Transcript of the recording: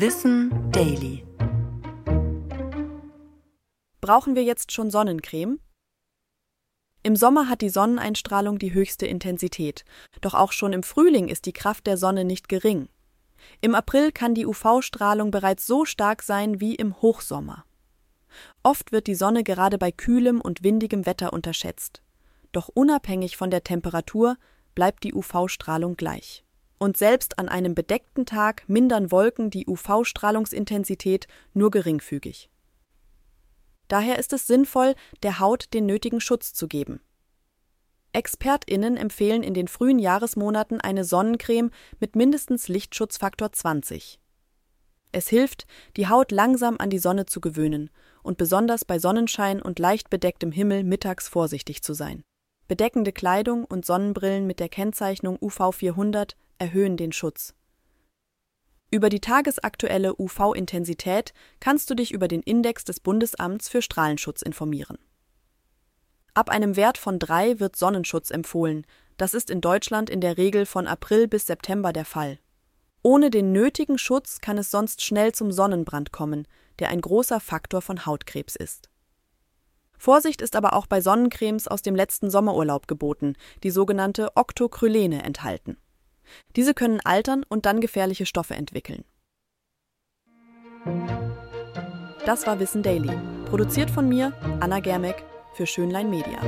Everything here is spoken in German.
Wissen Daily. Brauchen wir jetzt schon Sonnencreme? Im Sommer hat die Sonneneinstrahlung die höchste Intensität, doch auch schon im Frühling ist die Kraft der Sonne nicht gering. Im April kann die UV-Strahlung bereits so stark sein wie im Hochsommer. Oft wird die Sonne gerade bei kühlem und windigem Wetter unterschätzt. Doch unabhängig von der Temperatur bleibt die UV-Strahlung gleich. Und selbst an einem bedeckten Tag mindern Wolken die UV-Strahlungsintensität nur geringfügig. Daher ist es sinnvoll, der Haut den nötigen Schutz zu geben. ExpertInnen empfehlen in den frühen Jahresmonaten eine Sonnencreme mit mindestens Lichtschutzfaktor 20. Es hilft, die Haut langsam an die Sonne zu gewöhnen und besonders bei Sonnenschein und leicht bedecktem Himmel mittags vorsichtig zu sein. Bedeckende Kleidung und Sonnenbrillen mit der Kennzeichnung UV 400 erhöhen den Schutz. Über die tagesaktuelle UV-Intensität kannst du dich über den Index des Bundesamts für Strahlenschutz informieren. Ab einem Wert von 3 wird Sonnenschutz empfohlen. Das ist in Deutschland in der Regel von April bis September der Fall. Ohne den nötigen Schutz kann es sonst schnell zum Sonnenbrand kommen, der ein großer Faktor von Hautkrebs ist. Vorsicht ist aber auch bei Sonnencremes aus dem letzten Sommerurlaub geboten, die sogenannte Octocrylene enthalten. Diese können altern und dann gefährliche Stoffe entwickeln. Das war Wissen Daily, produziert von mir, Anna Germeck, für Schönlein Media.